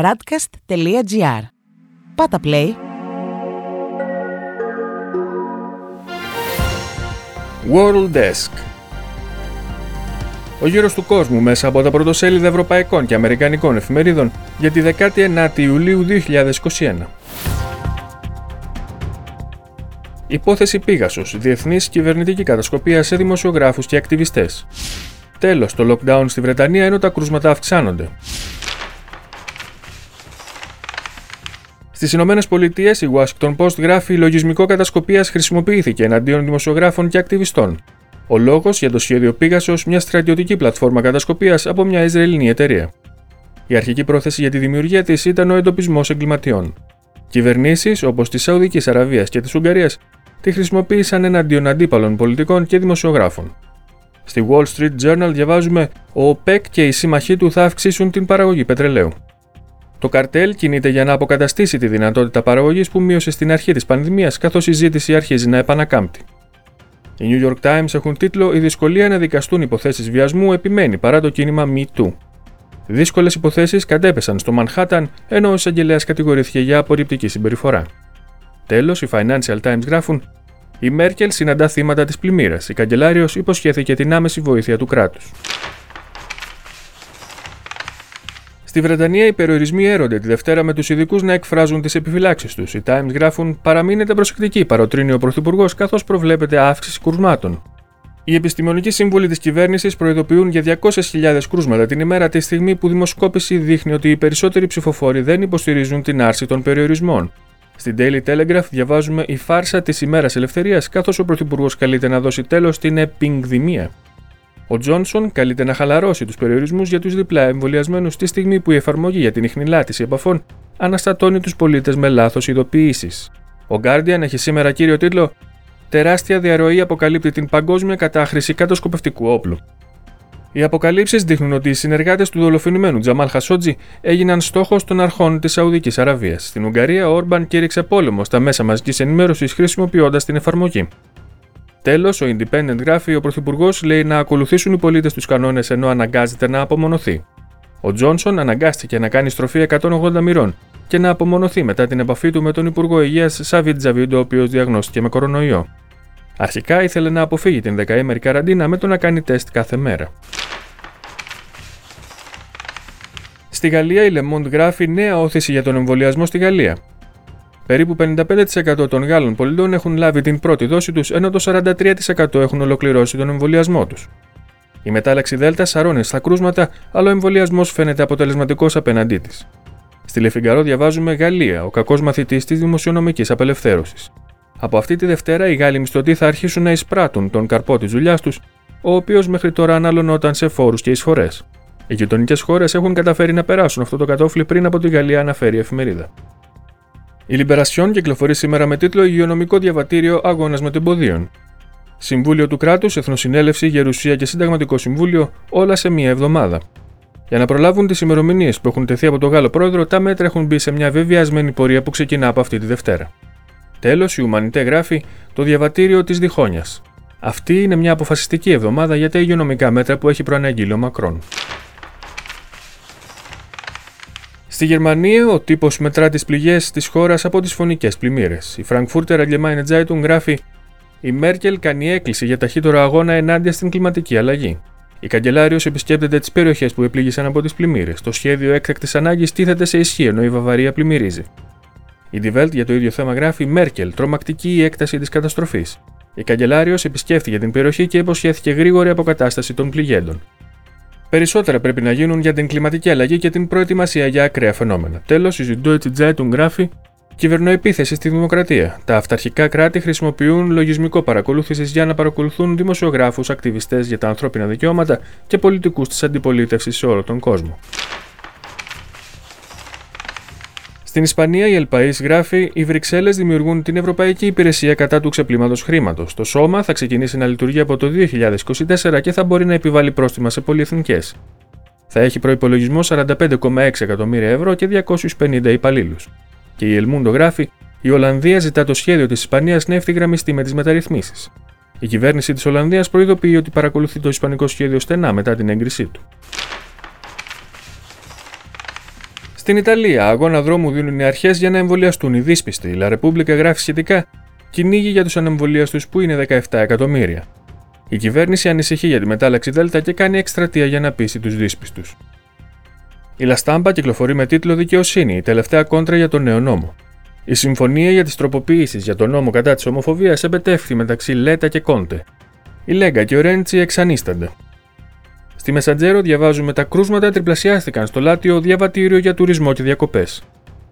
radcast.gr. Πάτα play. World Desk Ο γύρος του κόσμου μέσα από τα πρωτοσέλιδα ευρωπαϊκών και αμερικανικών εφημερίδων για τη 19η Ιουλίου 2021. Υπόθεση Πίγασος, διεθνής κυβερνητική κατασκοπία σε δημοσιογράφους και ακτιβιστές. Τέλος, το lockdown στη Βρετανία ενώ τα κρούσματα αυξάνονται. Στις Ηνωμένες Πολιτείες, η Washington Post γράφει: Λογισμικό κατασκοπίας χρησιμοποιήθηκε εναντίον δημοσιογράφων και ακτιβιστών. Ο λόγος για το σχέδιο Πίγασος, μια στρατιωτική πλατφόρμα κατασκοπίας από μια Ισραηλινή εταιρεία. Η αρχική πρόθεση για τη δημιουργία της ήταν ο εντοπισμός εγκληματιών. Κυβερνήσεις όπως της Σαουδικής Αραβίας και της Ουγγαρίας τη χρησιμοποίησαν εναντίον αντίπαλων πολιτικών και δημοσιογράφων. Στη Wall Street Journal διαβάζουμε: Ο ΟΠΕΚ και οι σύμμαχοί του θα αυξήσουν την παραγωγή πετρελαίου. Το καρτέλ κινείται για να αποκαταστήσει τη δυνατότητα παραγωγής που μείωσε στην αρχή της πανδημίας, καθώς η ζήτηση αρχίζει να επανακάμπτει. Οι New York Times έχουν τίτλο Η δυσκολία να δικαστούν υποθέσεις βιασμού επιμένει παρά το κίνημα Me Δύσκολες υποθέσεις κατέπεσαν στο Μανχάταν, ενώ ο εισαγγελέας κατηγορήθηκε για απορριπτική συμπεριφορά. Τέλος, οι Financial Times γράφουν η Μέρκελ συναντά θύματα της πλημμύρας. Η καγκελάριος υποσχέθηκε την άμεση βοήθεια του κράτους. Στη Βρετανία, οι περιορισμοί έρονται τη Δευτέρα με τους ειδικούς να εκφράζουν τις επιφυλάξεις τους. Οι Times γράφουν: Παραμείνετε προσεκτικοί, παροτρύνει ο Πρωθυπουργός, καθώς προβλέπεται αύξηση κρουσμάτων. Οι επιστημονικοί σύμβουλοι της κυβέρνησης προειδοποιούν για 200.000 κρούσματα την ημέρα τη στιγμή που δημοσκόπηση δείχνει ότι οι περισσότεροι ψηφοφόροι δεν υποστηρίζουν την άρση των περιορισμών. Στην Daily Telegraph διαβάζουμε η φάρσα της ημέρας ελευθερίας, καθώς ο Πρωθυπουργός καλείται να δώσει τέλος στην επινδημία. Ο Τζόνσον καλείται να χαλαρώσει τους περιορισμούς για τους διπλά εμβολιασμένους τη στιγμή που η εφαρμογή για την ιχνηλάτηση επαφών αναστατώνει τους πολίτες με λάθος ειδοποιήσεις. Ο Guardian έχει σήμερα κύριο τίτλο Τεράστια διαρροή αποκαλύπτει την παγκόσμια κατάχρηση κατασκοπευτικού όπλου. Οι αποκαλύψεις δείχνουν ότι οι συνεργάτες του δολοφονημένου Τζαμάλ Χασότζη έγιναν στόχος των αρχών της Σαουδικής Αραβίας. Στην Ουγγαρία, ο Όρμπαν κήρυξε πόλεμο στα μέσα μαζικής ενημέρωσης χρησιμοποιώντας την εφαρμογή. Τέλος, ο Independent γράφει: Ο Πρωθυπουργός λέει να ακολουθήσουν οι πολίτες τους κανόνες ενώ αναγκάζεται να απομονωθεί. Ο Τζόνσον αναγκάστηκε να κάνει στροφή 180 μοιρών και να απομονωθεί μετά την επαφή του με τον Υπουργό Υγείας Σαβίτ Τζαβίντο, ο οποίος διαγνώστηκε με κορονοϊό. Αρχικά ήθελε να αποφύγει την δεκαήμερη καραντίνα με το να κάνει τεστ κάθε μέρα. Στη Γαλλία, η Le Monde γράφει νέα όθηση για τον εμβολιασμό στη Γαλλία. Περίπου 55% των Γάλλων πολιτών έχουν λάβει την πρώτη δόση τους, ενώ το 43% έχουν ολοκληρώσει τον εμβολιασμό τους. Η μετάλλαξη Δέλτα σαρώνει στα κρούσματα, αλλά ο εμβολιασμός φαίνεται αποτελεσματικός απέναντί της. Στη Λεφιγκαρό διαβάζουμε Γαλλία, ο κακός μαθητής της δημοσιονομικής απελευθέρωσης. Από αυτή τη Δευτέρα, οι Γάλλοι μισθωτοί θα αρχίσουν να εισπράττουν τον καρπό της δουλειάς τους, ο οποίος μέχρι τώρα αναλωνόταν σε φόρους και εισφορές. Οι γειτονικές χώρες έχουν καταφέρει να περάσουν αυτό το κατόφλι πριν από τη Γαλλία, αναφέρει η εφημερίδα. Η Λιμπερασιόν κυκλοφορεί σήμερα με τίτλο Υγειονομικό διαβατήριο Αγώνας μετεμποδίων. Συμβούλιο του κράτους, Εθνοσυνέλευση, Γερουσία και Συνταγματικό Συμβούλιο, όλα σε μία εβδομάδα. Για να προλάβουν τις ημερομηνίες που έχουν τεθεί από τον Γάλλο πρόεδρο, τα μέτρα έχουν μπει σε μια βεβαιασμένη πορεία που ξεκινά από αυτή τη Δευτέρα. Τέλος, η Ουμανιτέ γράφει το διαβατήριο της Διχόνιας. Αυτή είναι μια αποφασιστική εβδομάδα για τα υγειονομικά μέτρα που έχει προαναγγείλει ο Μακρόν. Στη Γερμανία, ο τύπος μετρά τις πληγές της χώρας από τις φωνικές πλημμύρες. Η Frankfurter Allgemeine Zeitung γράφει: Η Μέρκελ κάνει έκκληση για ταχύτερο αγώνα ενάντια στην κλιματική αλλαγή. Η καγκελάριος επισκέπτεται τις περιοχές που επλήγησαν από τις πλημμύρες. Το σχέδιο έκτακτης ανάγκης τίθεται σε ισχύ ενώ η Βαβαρία πλημμυρίζει. Η Die Welt για το ίδιο θέμα γράφει: Μέρκελ, τρομακτική η έκταση της καταστροφής. Η καγκελάριος επισκέφθηκε την περιοχή και υποσχέθηκε γρήγορη αποκατάσταση των πληγέντων. Περισσότερα πρέπει να γίνουν για την κλιματική αλλαγή και την προετοιμασία για ακραία φαινόμενα. Τέλος, η Süddeutsche Zeitung γράφει Κυβερνοεπίθεση στη δημοκρατία. Τα αυταρχικά κράτη χρησιμοποιούν λογισμικό παρακολούθησης για να παρακολουθούν δημοσιογράφους, ακτιβιστές για τα ανθρώπινα δικαιώματα και πολιτικούς της αντιπολίτευσης σε όλο τον κόσμο. Στην Ισπανία, η Ελπαή γράφει: Οι Βρυξέλλες δημιουργούν την Ευρωπαϊκή Υπηρεσία κατά του ξεπλήματος χρήματος. Το σώμα θα ξεκινήσει να λειτουργεί από το 2024 και θα μπορεί να επιβάλλει πρόστιμα σε πολυεθνικές. Θα έχει προπολογισμό 45,6 εκατομμύρια ευρώ και 250 υπαλλήλους. Και η Ελμούντο γράφει: Η Ολλανδία ζητά το σχέδιο της Ισπανίας να ευθυγραμμιστεί με τις μεταρρυθμίσεις. Η κυβέρνηση της Ολλανδίας προειδοποιεί ότι παρακολουθεί το Ισπανικό σχέδιο στενά μετά την έγκρισή του. Στην Ιταλία, αγώνα δρόμου δίνουν οι αρχές για να εμβολιαστούν οι δύσπιστοι. Η La Repubblica γράφει σχετικά κυνήγι για τους ανεμβολίαστους που είναι 17 εκατομμύρια. Η κυβέρνηση ανησυχεί για τη μετάλλαξη Δέλτα και κάνει εκστρατεία για να πείσει τους δύσπιστους. Η Λαστάμπα κυκλοφορεί με τίτλο Δικαιοσύνη, η τελευταία κόντρα για τον νέο νόμο. Η συμφωνία για τις τροποποιήσεις για τον νόμο κατά της ομοφοβίας εμπετεύχθη μεταξύ Λέτα και Κόντε. Η Λέγκα και ο Ρέντσι εξανίστανται. Στη Μεσαντζέρο διαβάζουμε τα κρούσματα τριπλασιάστηκαν στο Λάτιο διαβατήριο για τουρισμό και διακοπές.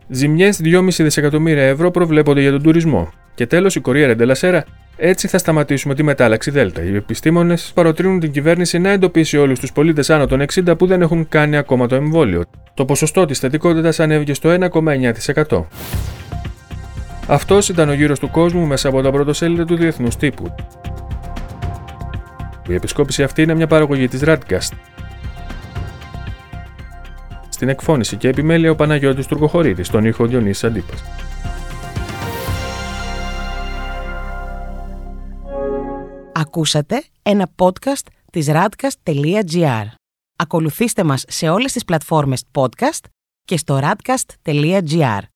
Ζημιές 2,5 δισεκατομμύρια ευρώ προβλέπονται για τον τουρισμό. Και τέλος η Κορία Ρεντελασέρα έτσι θα σταματήσουμε τη μετάλλαξη Δέλτα. Οι επιστήμονες παροτρύνουν την κυβέρνηση να εντοπίσει όλους τους πολίτες άνω των 60 που δεν έχουν κάνει ακόμα το εμβόλιο. Το ποσοστό της θετικότητας ανέβηκε στο 1,9%. Αυτός ήταν ο γύρος του κόσμου μέσα από τα πρωτοσέλιδα του Διεθνούς Τύπου. Η επισκόπηση αυτή είναι μια παραγωγή της Radcast. Στην εκφώνηση και επιμέλεια ο Παναγιώτης Τουρκοχωρίδης, στον ήχο Διονύσης Αντίπας. Ακούσατε ένα podcast της radcast.gr. Ακολουθήστε μας σε όλες τις πλατφόρμες podcast και στο radcast.gr.